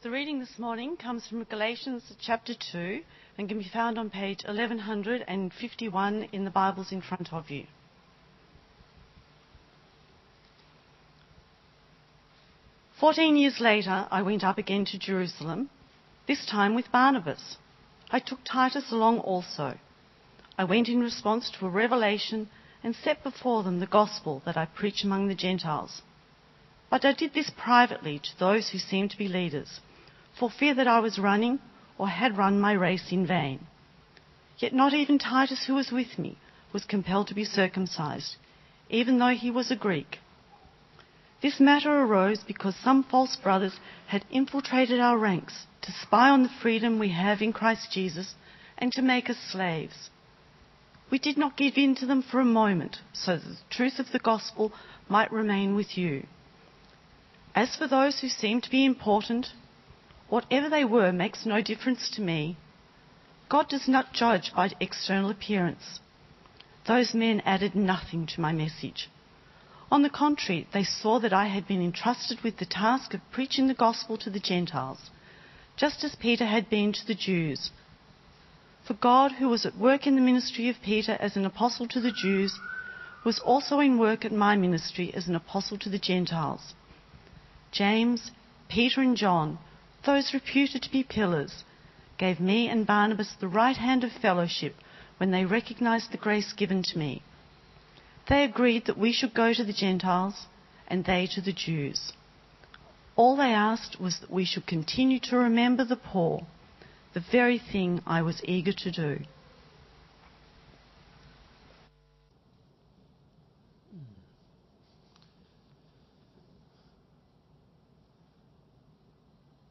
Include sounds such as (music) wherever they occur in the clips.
The reading this morning comes from Galatians chapter 2 and can be found on page 1151 in the Bibles in front of you. Fourteen years later, I went up again to Jerusalem, this time with Barnabas. I took Titus along also. I went in response to a revelation and set before them the gospel that I preach among the Gentiles. But I did this privately to those who seemed to be leaders for fear that I was running or had run my race in vain. Yet not even Titus, who was with me, was compelled to be circumcised, even though he was a Greek. This matter arose because some false brothers had infiltrated our ranks to spy on the freedom we have in Christ Jesus and to make us slaves. We did not give in to them for a moment, so that the truth of the gospel might remain with you. As for those who seem to be important, Whatever they were makes no difference to me. God does not judge by external appearance. Those men added nothing to my message. On the contrary, they saw that I had been entrusted with the task of preaching the gospel to the Gentiles, just as Peter had been to the Jews. For God, who was at work in the ministry of Peter as an apostle to the Jews, was also in work at my ministry as an apostle to the Gentiles. James, Peter, and John those reputed to be pillars, gave me and Barnabas the right hand of fellowship when they recognized the grace given to me. They agreed that we should go to the Gentiles and they to the Jews. All they asked was that we should continue to remember the poor, the very thing I was eager to do.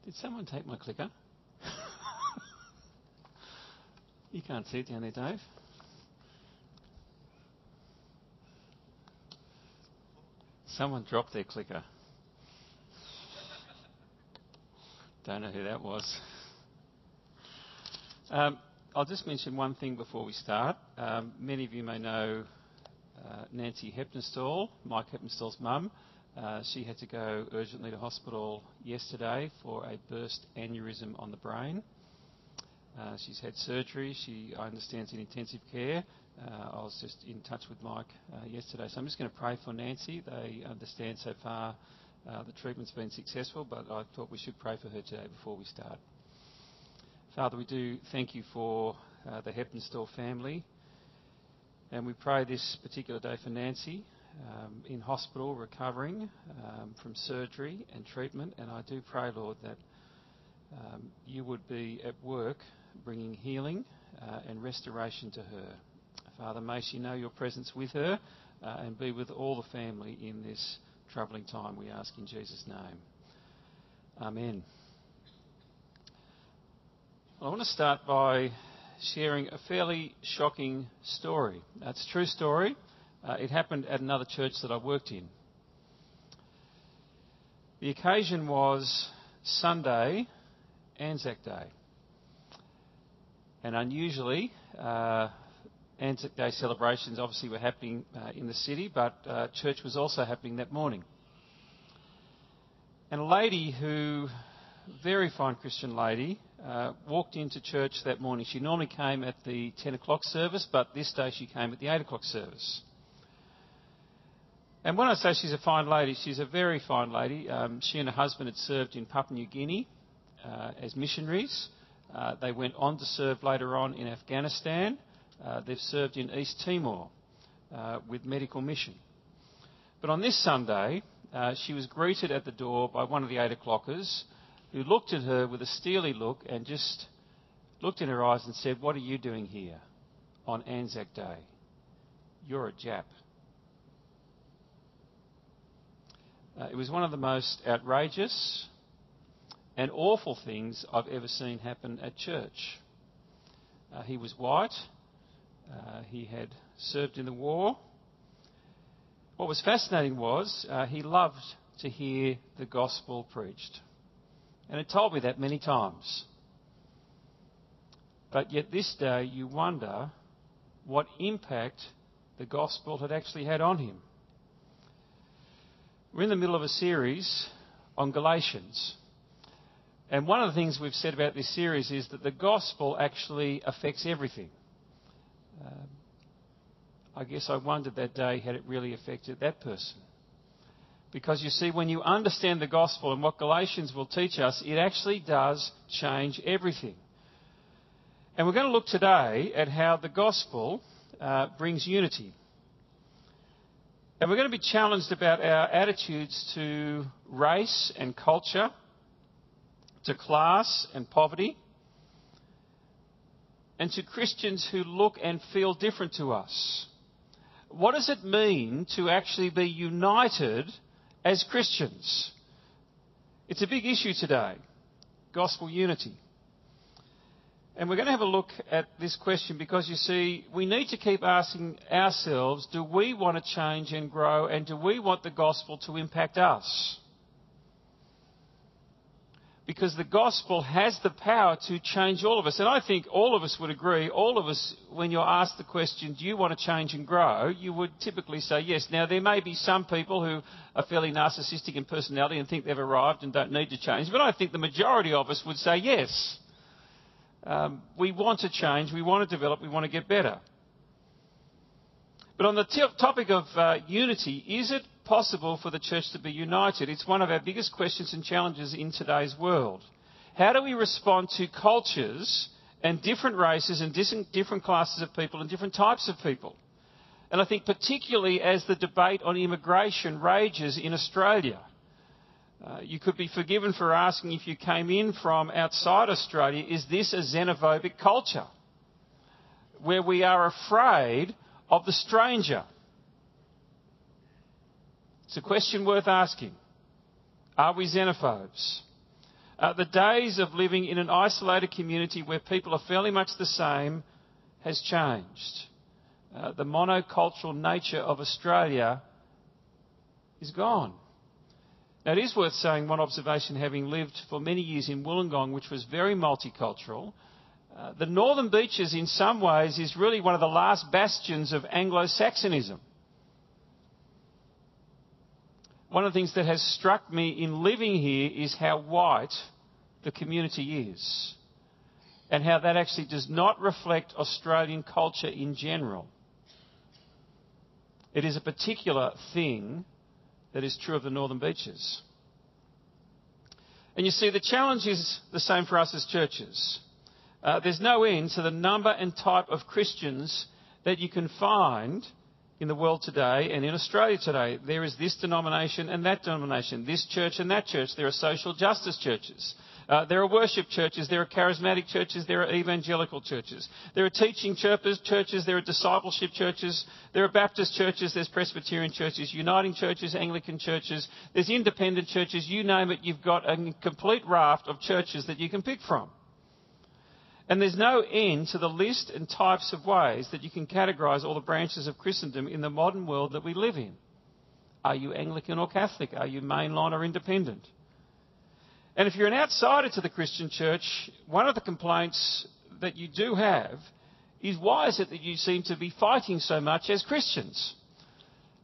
Did someone take my clicker? (laughs) you can't see it down there, Dave. Someone dropped their clicker. Don't know who that was. Um, I'll just mention one thing before we start. Um, many of you may know uh, Nancy Heppenstall, Mike Heppenstall's mum. Uh, she had to go urgently to hospital yesterday for a burst aneurysm on the brain. Uh, she's had surgery. She, I understand, is in intensive care. Uh, I was just in touch with Mike uh, yesterday, so I'm just going to pray for Nancy. They understand so far uh, the treatment's been successful, but I thought we should pray for her today before we start. Father, we do thank you for the Heppenstall family, and we pray this particular day for Nancy um, in hospital recovering um, from surgery and treatment. And I do pray, Lord, that um, you would be at work bringing healing uh, and restoration to her. Father, may she know your presence with her uh, and be with all the family in this troubling time, we ask in Jesus' name. Amen. I want to start by sharing a fairly shocking story. That's a true story. Uh, it happened at another church that I worked in. The occasion was Sunday, Anzac Day. And unusually, uh, Anzac Day celebrations obviously were happening uh, in the city, but uh, church was also happening that morning. And a lady who, very fine Christian lady, uh, walked into church that morning. She normally came at the 10 o'clock service, but this day she came at the 8 o'clock service. And when I say she's a fine lady, she's a very fine lady. Um, she and her husband had served in Papua New Guinea uh, as missionaries. Uh, they went on to serve later on in Afghanistan. Uh, they've served in East Timor uh, with medical mission. But on this Sunday, uh, she was greeted at the door by one of the eight o'clockers who looked at her with a steely look and just looked in her eyes and said, What are you doing here on Anzac Day? You're a Jap. Uh, it was one of the most outrageous and awful things I've ever seen happen at church. Uh, he was white. Uh, he had served in the war. What was fascinating was uh, he loved to hear the gospel preached. And it told me that many times. But yet this day you wonder what impact the gospel had actually had on him. We're in the middle of a series on Galatians. And one of the things we've said about this series is that the gospel actually affects everything. Um, I guess I wondered that day had it really affected that person. Because you see, when you understand the gospel and what Galatians will teach us, it actually does change everything. And we're going to look today at how the gospel uh, brings unity. And we're going to be challenged about our attitudes to race and culture, to class and poverty, and to Christians who look and feel different to us. What does it mean to actually be united as Christians? It's a big issue today gospel unity. And we're going to have a look at this question because you see, we need to keep asking ourselves do we want to change and grow, and do we want the gospel to impact us? Because the gospel has the power to change all of us. And I think all of us would agree, all of us, when you're asked the question, do you want to change and grow, you would typically say yes. Now, there may be some people who are fairly narcissistic in personality and think they've arrived and don't need to change, but I think the majority of us would say yes. Um, we want to change, we want to develop, we want to get better. But on the t- topic of uh, unity, is it possible for the church to be united? It's one of our biggest questions and challenges in today's world. How do we respond to cultures and different races and different classes of people and different types of people? And I think particularly as the debate on immigration rages in Australia, uh, you could be forgiven for asking if you came in from outside Australia, is this a xenophobic culture? Where we are afraid of the stranger. It's a question worth asking. Are we xenophobes? Uh, the days of living in an isolated community where people are fairly much the same has changed. Uh, the monocultural nature of Australia is gone. Now, it is worth saying one observation, having lived for many years in Wollongong, which was very multicultural. Uh, the Northern Beaches, in some ways, is really one of the last bastions of Anglo Saxonism. One of the things that has struck me in living here is how white the community is, and how that actually does not reflect Australian culture in general. It is a particular thing that is true of the northern beaches. And you see, the challenge is the same for us as churches. Uh, there's no end to the number and type of Christians that you can find in the world today and in Australia today. There is this denomination and that denomination, this church and that church. There are social justice churches. Uh, there are worship churches, there are charismatic churches, there are evangelical churches. There are teaching churches, there are discipleship churches, there are Baptist churches, there's Presbyterian churches, uniting churches, Anglican churches, there's independent churches, you name it, you've got a complete raft of churches that you can pick from. And there's no end to the list and types of ways that you can categorise all the branches of Christendom in the modern world that we live in. Are you Anglican or Catholic? Are you mainline or independent? And if you're an outsider to the Christian church, one of the complaints that you do have is why is it that you seem to be fighting so much as Christians?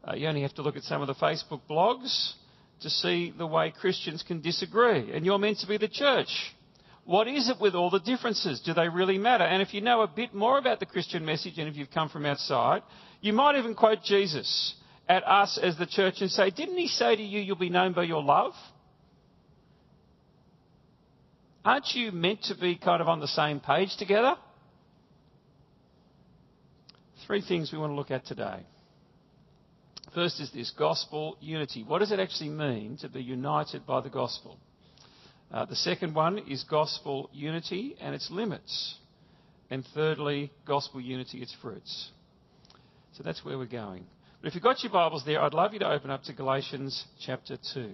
Uh, you only have to look at some of the Facebook blogs to see the way Christians can disagree. And you're meant to be the church. What is it with all the differences? Do they really matter? And if you know a bit more about the Christian message and if you've come from outside, you might even quote Jesus at us as the church and say, Didn't he say to you, you'll be known by your love? Aren't you meant to be kind of on the same page together? Three things we want to look at today. First is this gospel unity. What does it actually mean to be united by the gospel? Uh, the second one is gospel unity and its limits. And thirdly, gospel unity, its fruits. So that's where we're going. But if you've got your Bibles there, I'd love you to open up to Galatians chapter 2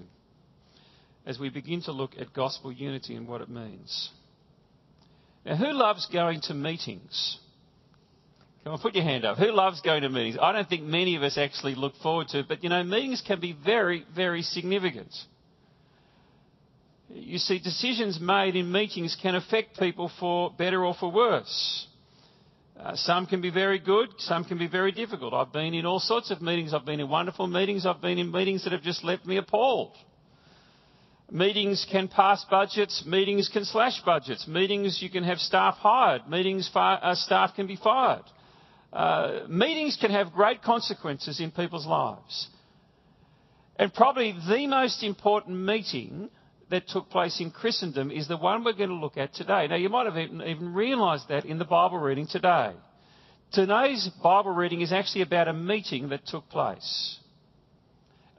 as we begin to look at gospel unity and what it means. Now, who loves going to meetings? Come on, put your hand up. Who loves going to meetings? I don't think many of us actually look forward to it, but you know, meetings can be very, very significant. You see, decisions made in meetings can affect people for better or for worse. Uh, some can be very good, some can be very difficult. I've been in all sorts of meetings. I've been in wonderful meetings. I've been in meetings that have just left me appalled. Meetings can pass budgets, meetings can slash budgets, meetings you can have staff hired, meetings uh, staff can be fired. Uh, meetings can have great consequences in people's lives. And probably the most important meeting that took place in Christendom is the one we're going to look at today. Now, you might have even, even realised that in the Bible reading today. Today's Bible reading is actually about a meeting that took place.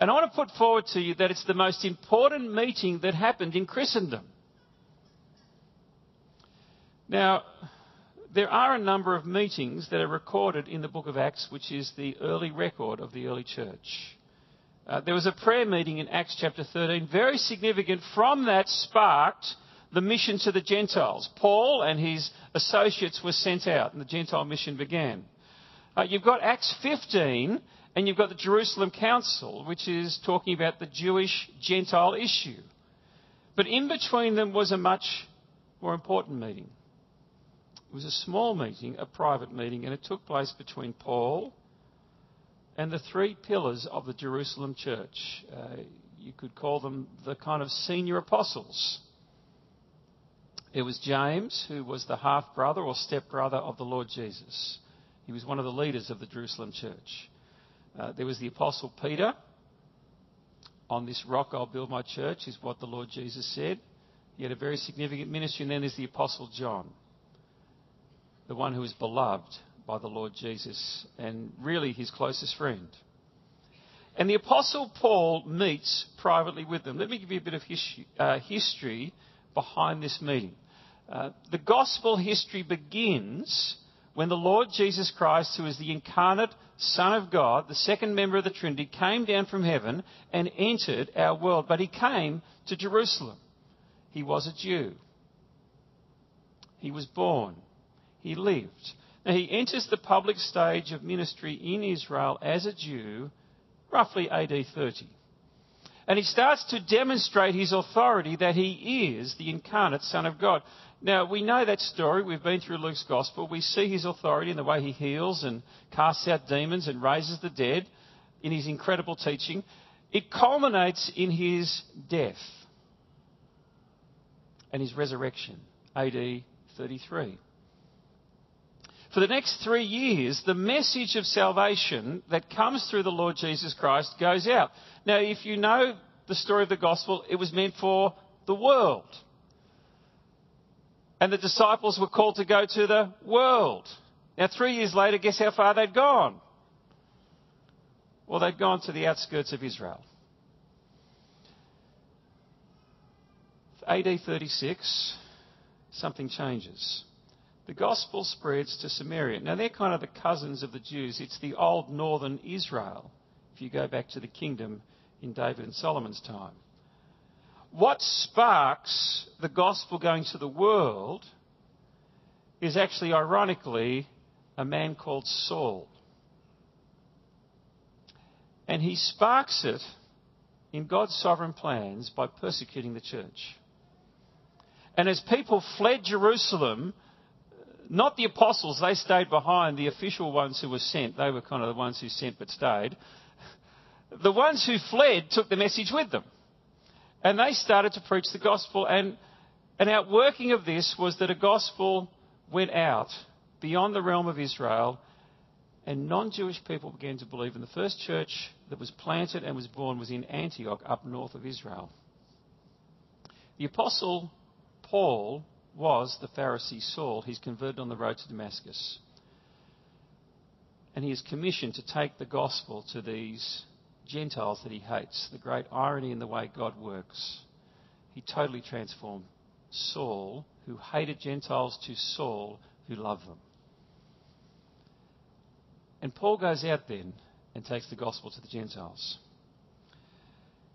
And I want to put forward to you that it's the most important meeting that happened in Christendom. Now, there are a number of meetings that are recorded in the book of Acts, which is the early record of the early church. Uh, there was a prayer meeting in Acts chapter 13, very significant. From that sparked the mission to the Gentiles. Paul and his associates were sent out, and the Gentile mission began. Uh, you've got Acts 15, and you've got the Jerusalem Council, which is talking about the Jewish Gentile issue. But in between them was a much more important meeting. It was a small meeting, a private meeting, and it took place between Paul and the three pillars of the Jerusalem church. Uh, you could call them the kind of senior apostles. It was James, who was the half brother or step brother of the Lord Jesus. He was one of the leaders of the Jerusalem church. Uh, there was the Apostle Peter. On this rock I'll build my church, is what the Lord Jesus said. He had a very significant ministry. And then there's the Apostle John, the one who was beloved by the Lord Jesus and really his closest friend. And the Apostle Paul meets privately with them. Let me give you a bit of uh, history behind this meeting. Uh, the gospel history begins when the Lord Jesus Christ, who is the incarnate Son of God, the second member of the Trinity, came down from heaven and entered our world. But he came to Jerusalem. He was a Jew. He was born. He lived. Now, he enters the public stage of ministry in Israel as a Jew roughly AD 30. And he starts to demonstrate his authority that he is the incarnate Son of God. Now, we know that story. We've been through Luke's Gospel. We see his authority in the way he heals and casts out demons and raises the dead in his incredible teaching. It culminates in his death and his resurrection, AD 33. For the next three years, the message of salvation that comes through the Lord Jesus Christ goes out. Now, if you know the story of the gospel, it was meant for the world. And the disciples were called to go to the world. Now, three years later, guess how far they'd gone? Well, they'd gone to the outskirts of Israel. AD 36, something changes. The gospel spreads to Samaria. Now, they're kind of the cousins of the Jews. It's the old northern Israel, if you go back to the kingdom in David and Solomon's time. What sparks the gospel going to the world is actually, ironically, a man called Saul. And he sparks it in God's sovereign plans by persecuting the church. And as people fled Jerusalem, not the apostles, they stayed behind, the official ones who were sent, they were kind of the ones who sent but stayed. The ones who fled took the message with them. And they started to preach the gospel. And an outworking of this was that a gospel went out beyond the realm of Israel, and non Jewish people began to believe. And the first church that was planted and was born was in Antioch, up north of Israel. The apostle Paul was the Pharisee Saul. He's converted on the road to Damascus. And he is commissioned to take the gospel to these Gentiles that he hates. The great irony in the way God works. He totally transformed Saul, who hated Gentiles, to Saul, who loved them. And Paul goes out then and takes the gospel to the Gentiles.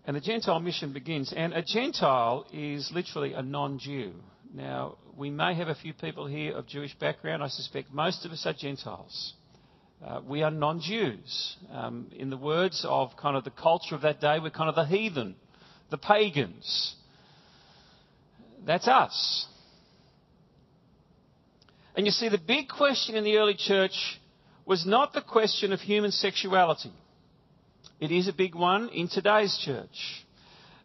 And the Gentile mission begins. And a Gentile is literally a non Jew. Now, we may have a few people here of Jewish background. I suspect most of us are Gentiles. Uh, we are non Jews. Um, in the words of kind of the culture of that day, we're kind of the heathen, the pagans. That's us. And you see, the big question in the early church was not the question of human sexuality. It is a big one in today's church.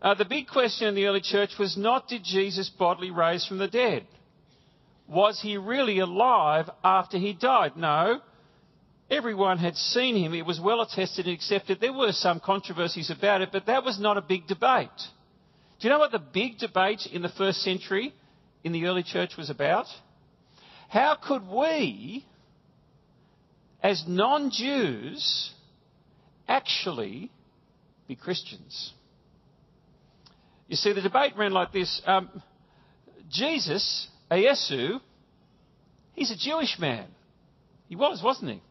Uh, the big question in the early church was not did Jesus bodily rise from the dead? Was he really alive after he died? No. Everyone had seen him. It was well attested and accepted. There were some controversies about it, but that was not a big debate. Do you know what the big debate in the first century in the early church was about? How could we, as non Jews, actually be Christians? You see, the debate ran like this um, Jesus, Yesu, he's a Jewish man. He was, wasn't he?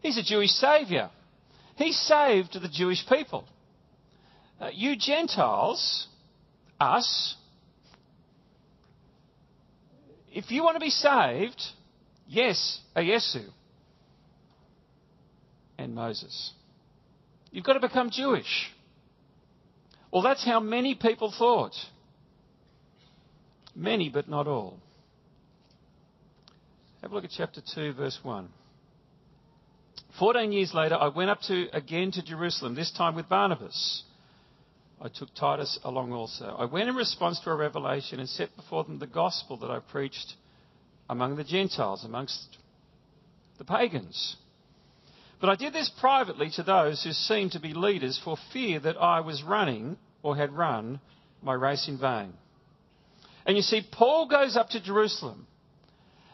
He's a Jewish saviour. He saved the Jewish people. Uh, you Gentiles, us, if you want to be saved, yes, Yesu and Moses. You've got to become Jewish. Well, that's how many people thought. Many, but not all. Have a look at chapter 2, verse 1. Fourteen years later, I went up to, again to Jerusalem, this time with Barnabas. I took Titus along also. I went in response to a revelation and set before them the gospel that I preached among the Gentiles, amongst the pagans. But I did this privately to those who seemed to be leaders for fear that I was running or had run my race in vain. And you see, Paul goes up to Jerusalem.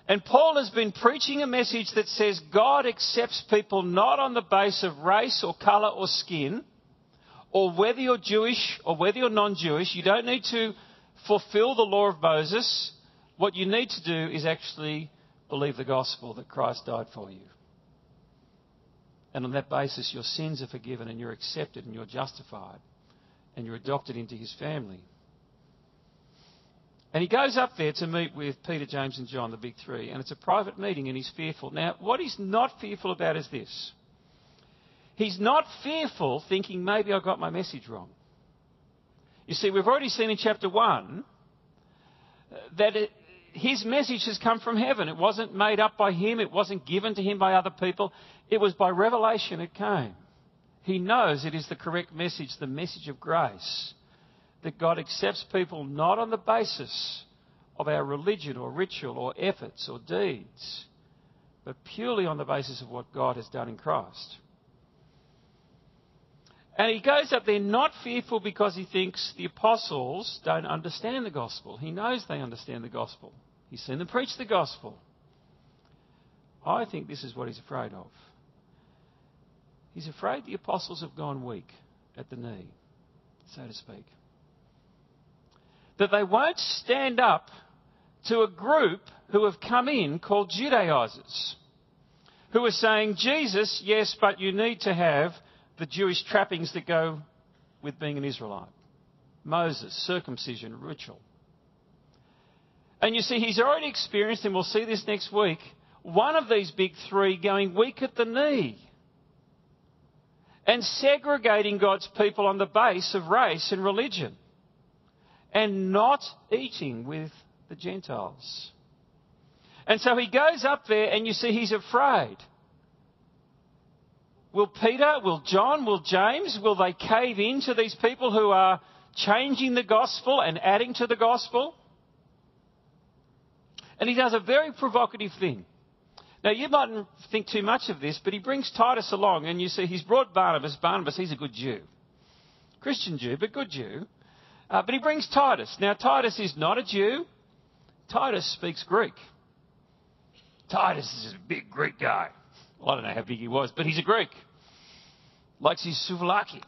And Paul has been preaching a message that says God accepts people not on the base of race or colour or skin, or whether you're Jewish or whether you're non Jewish. You don't need to fulfill the law of Moses. What you need to do is actually believe the gospel that Christ died for you. And on that basis, your sins are forgiven and you're accepted and you're justified and you're adopted into his family. And he goes up there to meet with Peter, James, and John, the big three, and it's a private meeting, and he's fearful. Now, what he's not fearful about is this he's not fearful thinking maybe I got my message wrong. You see, we've already seen in chapter 1 uh, that it, his message has come from heaven. It wasn't made up by him, it wasn't given to him by other people. It was by revelation it came. He knows it is the correct message, the message of grace. That God accepts people not on the basis of our religion or ritual or efforts or deeds, but purely on the basis of what God has done in Christ. And he goes up there not fearful because he thinks the apostles don't understand the gospel. He knows they understand the gospel. He's seen them preach the gospel. I think this is what he's afraid of. He's afraid the apostles have gone weak at the knee, so to speak. That they won't stand up to a group who have come in called Judaizers, who are saying, Jesus, yes, but you need to have the Jewish trappings that go with being an Israelite. Moses, circumcision, ritual. And you see, he's already experienced, and we'll see this next week, one of these big three going weak at the knee and segregating God's people on the base of race and religion and not eating with the Gentiles. And so he goes up there, and you see he's afraid. Will Peter, will John, will James, will they cave in to these people who are changing the gospel and adding to the gospel? And he does a very provocative thing. Now, you mightn't think too much of this, but he brings Titus along, and you see he's brought Barnabas. Barnabas, he's a good Jew. Christian Jew, but good Jew. Uh, but he brings Titus. Now, Titus is not a Jew. Titus speaks Greek. Titus is a big Greek guy. I don't know how big he was, but he's a Greek. Likes his souvlaki.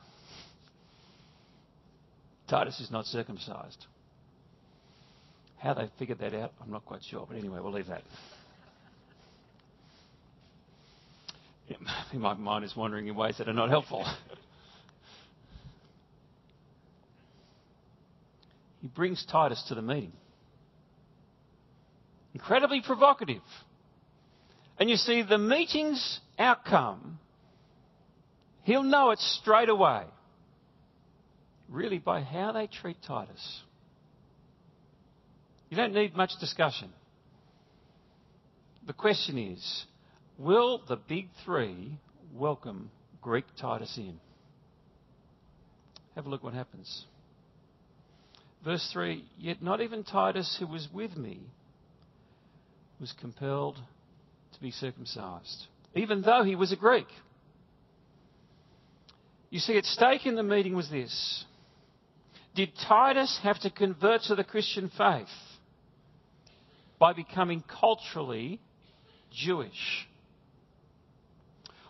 Titus is not circumcised. How they figured that out, I'm not quite sure. But anyway, we'll leave that. (laughs) My mind is wandering in ways that are not helpful. (laughs) he brings Titus to the meeting. Incredibly provocative. And you see, the meeting's outcome, he'll know it straight away, really by how they treat Titus. You don't need much discussion. The question is will the big three welcome Greek Titus in? Have a look what happens. Verse 3 Yet not even Titus, who was with me, was compelled to be circumcised, even though he was a Greek. You see, at stake in the meeting was this Did Titus have to convert to the Christian faith by becoming culturally Jewish?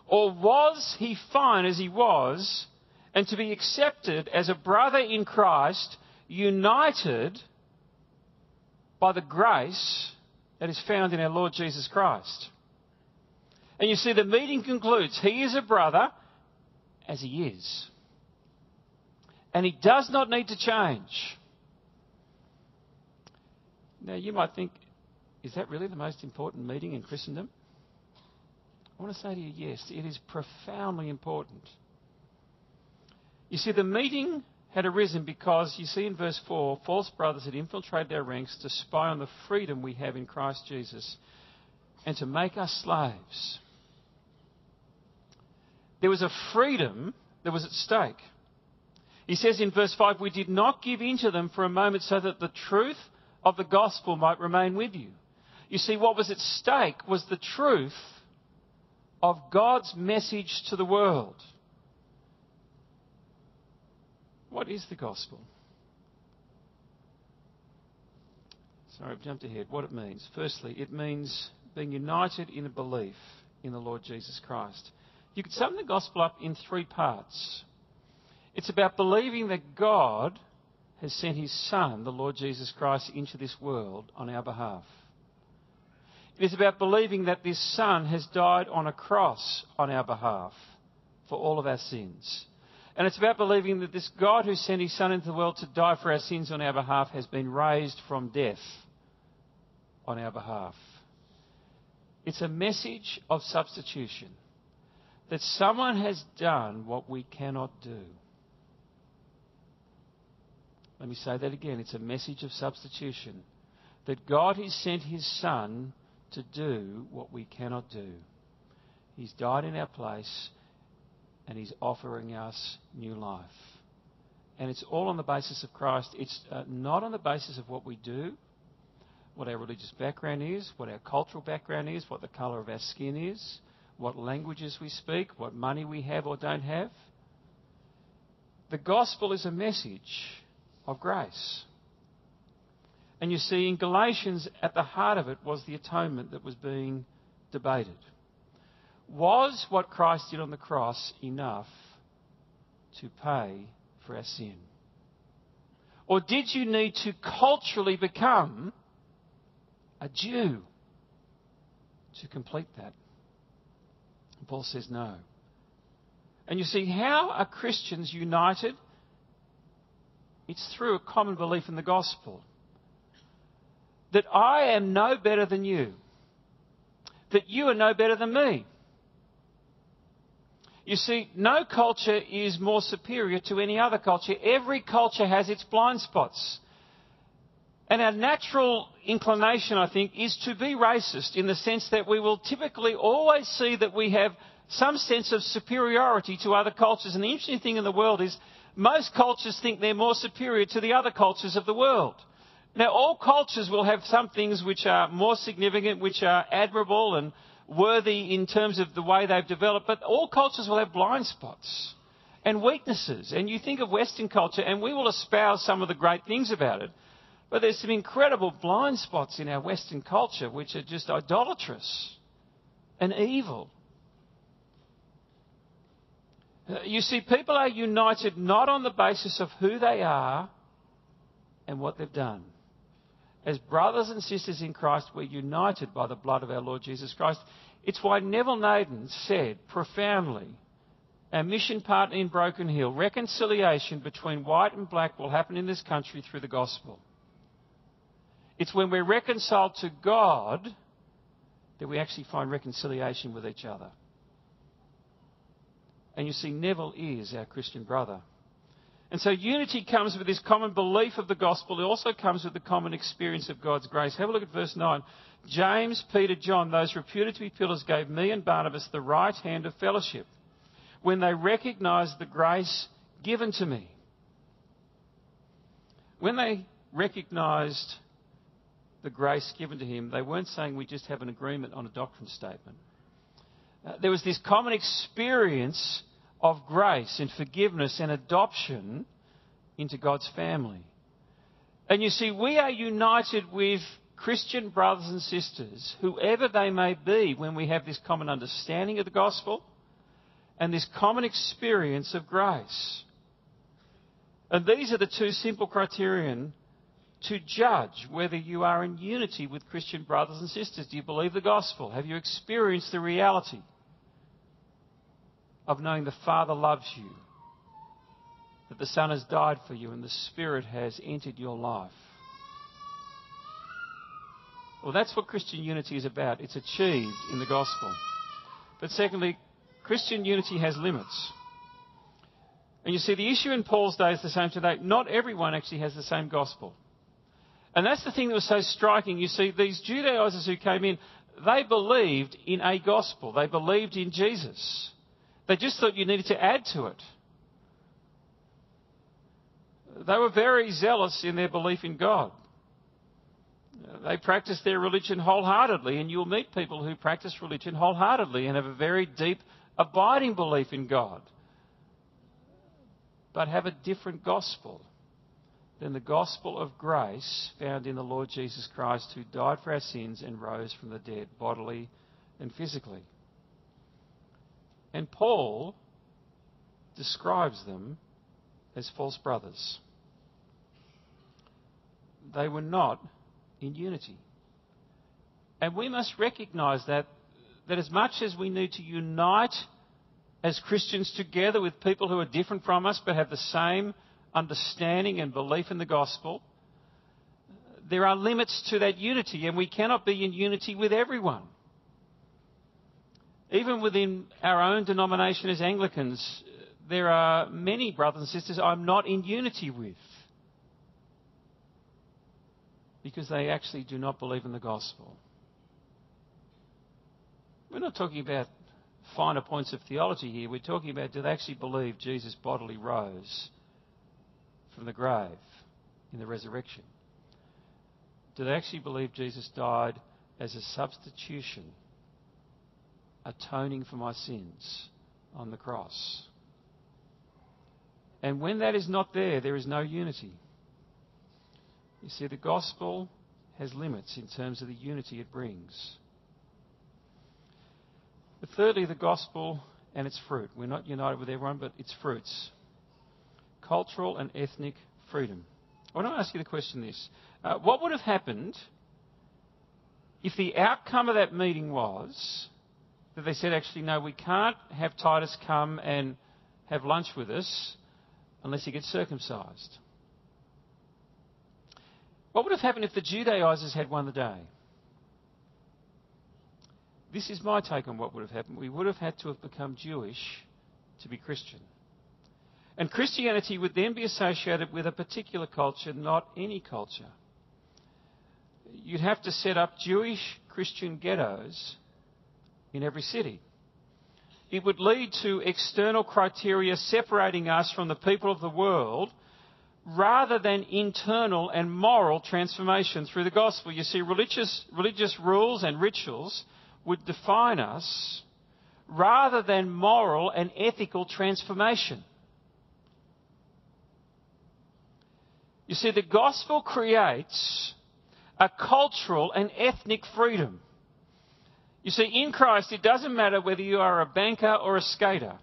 Or was he fine as he was and to be accepted as a brother in Christ, united by the grace that is found in our Lord Jesus Christ? And you see, the meeting concludes he is a brother as he is. And he does not need to change. Now, you might think, is that really the most important meeting in Christendom? I want to say to you, yes, it is profoundly important. You see, the meeting had arisen because, you see in verse 4, false brothers had infiltrated their ranks to spy on the freedom we have in Christ Jesus and to make us slaves. There was a freedom that was at stake. He says in verse 5, We did not give in to them for a moment so that the truth of the gospel might remain with you. You see, what was at stake was the truth of God's message to the world. What is the gospel? Sorry, I've jumped ahead. What it means. Firstly, it means being united in a belief in the Lord Jesus Christ. You could sum the gospel up in three parts. It's about believing that God has sent his Son, the Lord Jesus Christ, into this world on our behalf. It is about believing that this Son has died on a cross on our behalf for all of our sins. And it's about believing that this God who sent his Son into the world to die for our sins on our behalf has been raised from death on our behalf. It's a message of substitution that someone has done what we cannot do. Let me say that again. It's a message of substitution. That God has sent his Son to do what we cannot do. He's died in our place and He's offering us new life. And it's all on the basis of Christ. It's uh, not on the basis of what we do, what our religious background is, what our cultural background is, what the colour of our skin is, what languages we speak, what money we have or don't have. The gospel is a message of grace. And you see, in Galatians, at the heart of it was the atonement that was being debated. Was what Christ did on the cross enough to pay for our sin? Or did you need to culturally become a Jew to complete that? And Paul says no. And you see, how are Christians united? It's through a common belief in the gospel that I am no better than you, that you are no better than me. You see, no culture is more superior to any other culture. Every culture has its blind spots. And our natural inclination, I think, is to be racist in the sense that we will typically always see that we have some sense of superiority to other cultures. And the interesting thing in the world is most cultures think they're more superior to the other cultures of the world. Now, all cultures will have some things which are more significant, which are admirable and worthy in terms of the way they've developed, but all cultures will have blind spots and weaknesses. And you think of Western culture, and we will espouse some of the great things about it, but there's some incredible blind spots in our Western culture which are just idolatrous and evil. Uh, you see, people are united not on the basis of who they are and what they've done as brothers and sisters in Christ, we're united by the blood of our Lord Jesus Christ. It's why Neville Naden said profoundly, our mission partner in Broken Hill, reconciliation between white and black will happen in this country through the gospel. It's when we're reconciled to God that we actually find reconciliation with each other. And you see, Neville is our Christian brother. And so unity comes with this common belief of the gospel. It also comes with the common experience of God's grace. Have a look at verse 9. James, Peter, John, those reputed to be pillars, gave me and Barnabas the right hand of fellowship when they recognized the grace given to me. when they recognized the grace given to him, they weren't saying we just have an agreement on a doctrine statement. Uh, there was this common experience of grace and forgiveness and adoption into God's family. And you see, we are united with Christian brothers and sisters, whoever they may be, when we have this common understanding of the gospel and this common experience of grace. And these are the two simple criterion to judge whether you are in unity with Christian brothers and sisters. Do you believe the gospel? Have you experienced the reality of knowing the Father loves you, that the Son has died for you, and the Spirit has entered your life? Well, that's what Christian unity is about. It's achieved in the gospel. But secondly, Christian unity has limits. And you see, the issue in Paul's day is the same today. Not everyone actually has the same gospel. And that's the thing that was so striking. You see, these Judaizers who came in, they believed in a gospel. They believed in Jesus. They just thought you needed to add to it. They were very zealous in their belief in God. They practiced their religion wholeheartedly, and you'll meet people who practice religion wholeheartedly and have a very deep, abiding belief in God, but have a different gospel than the gospel of grace found in the Lord Jesus Christ, who died for our sins and rose from the dead, bodily and physically. And Paul describes them as false brothers. They were not in unity. And we must recognize that, that as much as we need to unite as Christians together with people who are different from us but have the same understanding and belief in the gospel, there are limits to that unity, and we cannot be in unity with everyone. Even within our own denomination as Anglicans, there are many brothers and sisters I'm not in unity with because they actually do not believe in the gospel. We're not talking about finer points of theology here. We're talking about do they actually believe Jesus bodily rose from the grave in the resurrection? Do they actually believe Jesus died as a substitution, atoning for my sins on the cross? And when that is not there, there is no unity. You see, the gospel has limits in terms of the unity it brings. But thirdly, the gospel and its fruit. We're not united with everyone, but its fruits. Cultural and ethnic freedom. I want to ask you the question this. Uh, what would have happened if the outcome of that meeting was that they said, actually, no, we can't have Titus come and have lunch with us unless he gets circumcised? What would have happened if the Judaizers had won the day? This is my take on what would have happened. We would have had to have become Jewish to be Christian. And Christianity would then be associated with a particular culture, not any culture. You'd have to set up Jewish Christian ghettos in every city. It would lead to external criteria separating us from the people of the world rather than internal and moral transformation through the gospel. You see, religious, religious rules and rituals would define us rather than moral and ethical transformation. You see, the gospel creates a cultural and ethnic freedom. You see, in Christ, it doesn't matter whether you are a banker or a skater,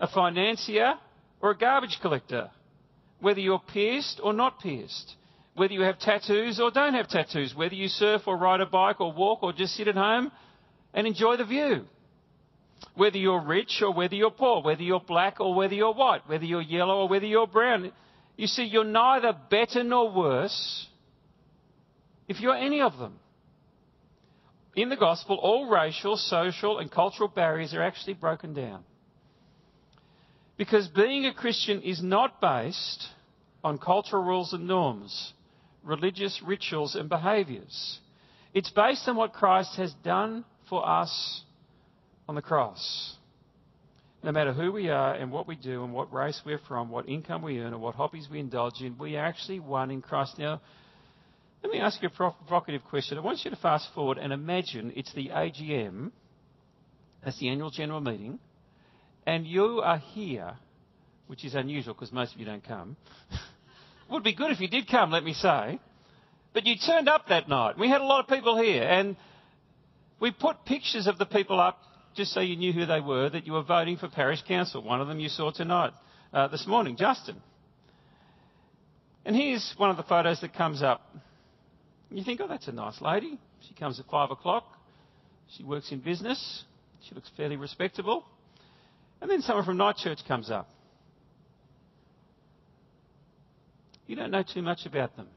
a financier or a garbage collector whether you're pierced or not pierced, whether you have tattoos or don't have tattoos, whether you surf or ride a bike or walk or just sit at home and enjoy the view. Whether you're rich or whether you're poor, whether you're black or whether you're white, whether you're yellow or whether you're brown. You see, you're neither better nor worse if you're any of them. In the gospel, all racial, social, and cultural barriers are actually broken down. Because being a Christian is not based on cultural rules and norms, religious rituals and behaviours. It's based on what Christ has done for us on the cross. No matter who we are and what we do and what race we're from, what income we earn or what hobbies we indulge in, we are actually one in Christ. Now, let me ask you a provocative question. I want you to fast forward and imagine it's the AGM, that's the annual general meeting, and you are here, which is unusual because most of you don't come. (laughs) Would be good if you did come, let me say. But you turned up that night. We had a lot of people here, and we put pictures of the people up just so you knew who they were that you were voting for parish council. One of them you saw tonight, uh, this morning, Justin. And here's one of the photos that comes up. You think, oh, that's a nice lady. She comes at five o'clock. She works in business. She looks fairly respectable. And then someone from Night Church comes up. You don't know too much about them.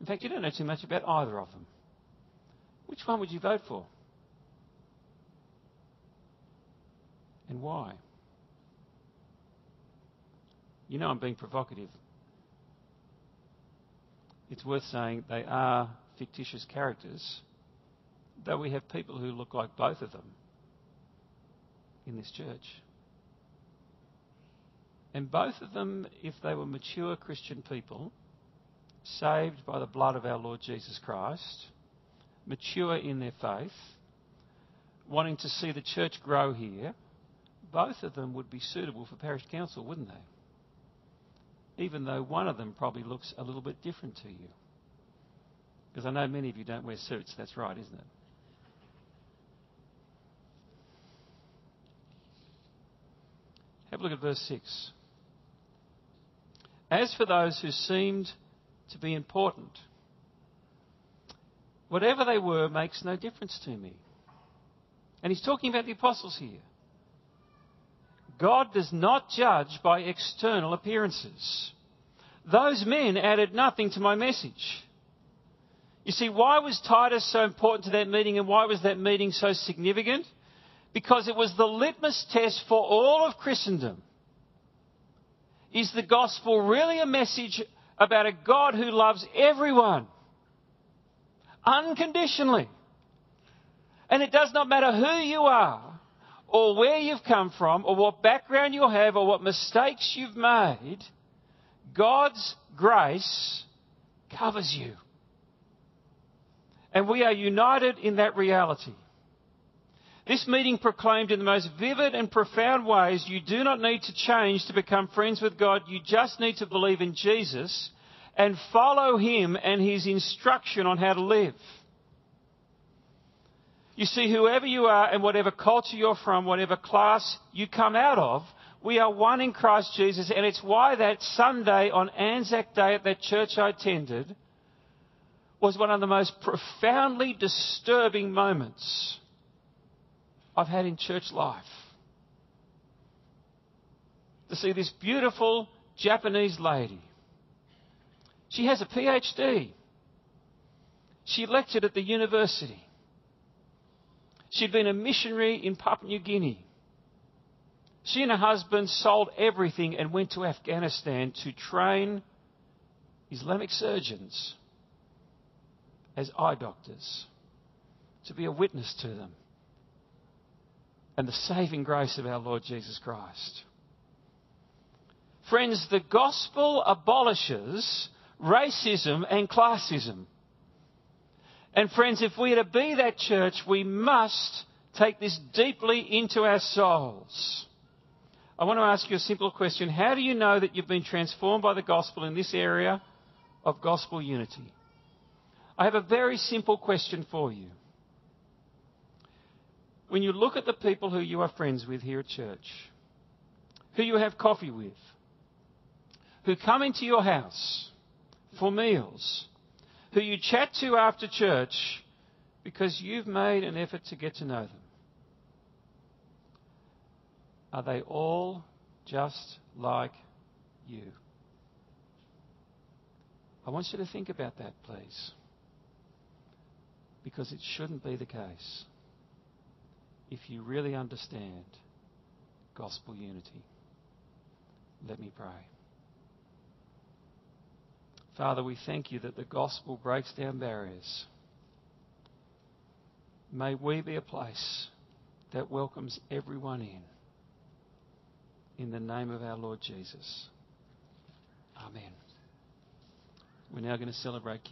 In fact, you don't know too much about either of them. Which one would you vote for? And why? You know I'm being provocative. It's worth saying they are fictitious characters, though we have people who look like both of them in this church. And both of them, if they were mature Christian people, saved by the blood of our Lord Jesus Christ, mature in their faith, wanting to see the church grow here, both of them would be suitable for parish council, wouldn't they? Even though one of them probably looks a little bit different to you. Because I know many of you don't wear suits, that's right, isn't it? Have a look at verse 6. As for those who seemed to be important, whatever they were makes no difference to me. And he's talking about the apostles here. God does not judge by external appearances. Those men added nothing to my message. You see, why was Titus so important to that meeting and why was that meeting so significant? Because it was the litmus test for all of Christendom. Is the gospel really a message about a God who loves everyone unconditionally? And it does not matter who you are or where you've come from or what background you have or what mistakes you've made, God's grace covers you. And we are united in that reality. This meeting proclaimed in the most vivid and profound ways you do not need to change to become friends with God. You just need to believe in Jesus and follow Him and His instruction on how to live. You see, whoever you are and whatever culture you're from, whatever class you come out of, we are one in Christ Jesus, and it's why that Sunday on Anzac Day at that church I attended was one of the most profoundly disturbing moments I've had in church life. To see this beautiful Japanese lady. She has a PhD. She lectured at the university. She'd been a missionary in Papua New Guinea. She and her husband sold everything and went to Afghanistan to train Islamic surgeons as eye doctors, to be a witness to them and the saving grace of our Lord Jesus Christ. Friends, the gospel abolishes racism and classism. And friends, if we are to be that church, we must take this deeply into our souls. I want to ask you a simple question. How do you know that you've been transformed by the gospel in this area of gospel unity? I have a very simple question for you. When you look at the people who you are friends with here at church, who you have coffee with, who come into your house for meals, who you chat to after church because you've made an effort to get to know them? Are they all just like you? I want you to think about that, please. Because it shouldn't be the case if you really understand gospel unity. Let me pray. Father, we thank you that the gospel breaks down barriers. May we be a place that welcomes everyone in. In the name of our Lord Jesus. Amen. We're now going to celebrate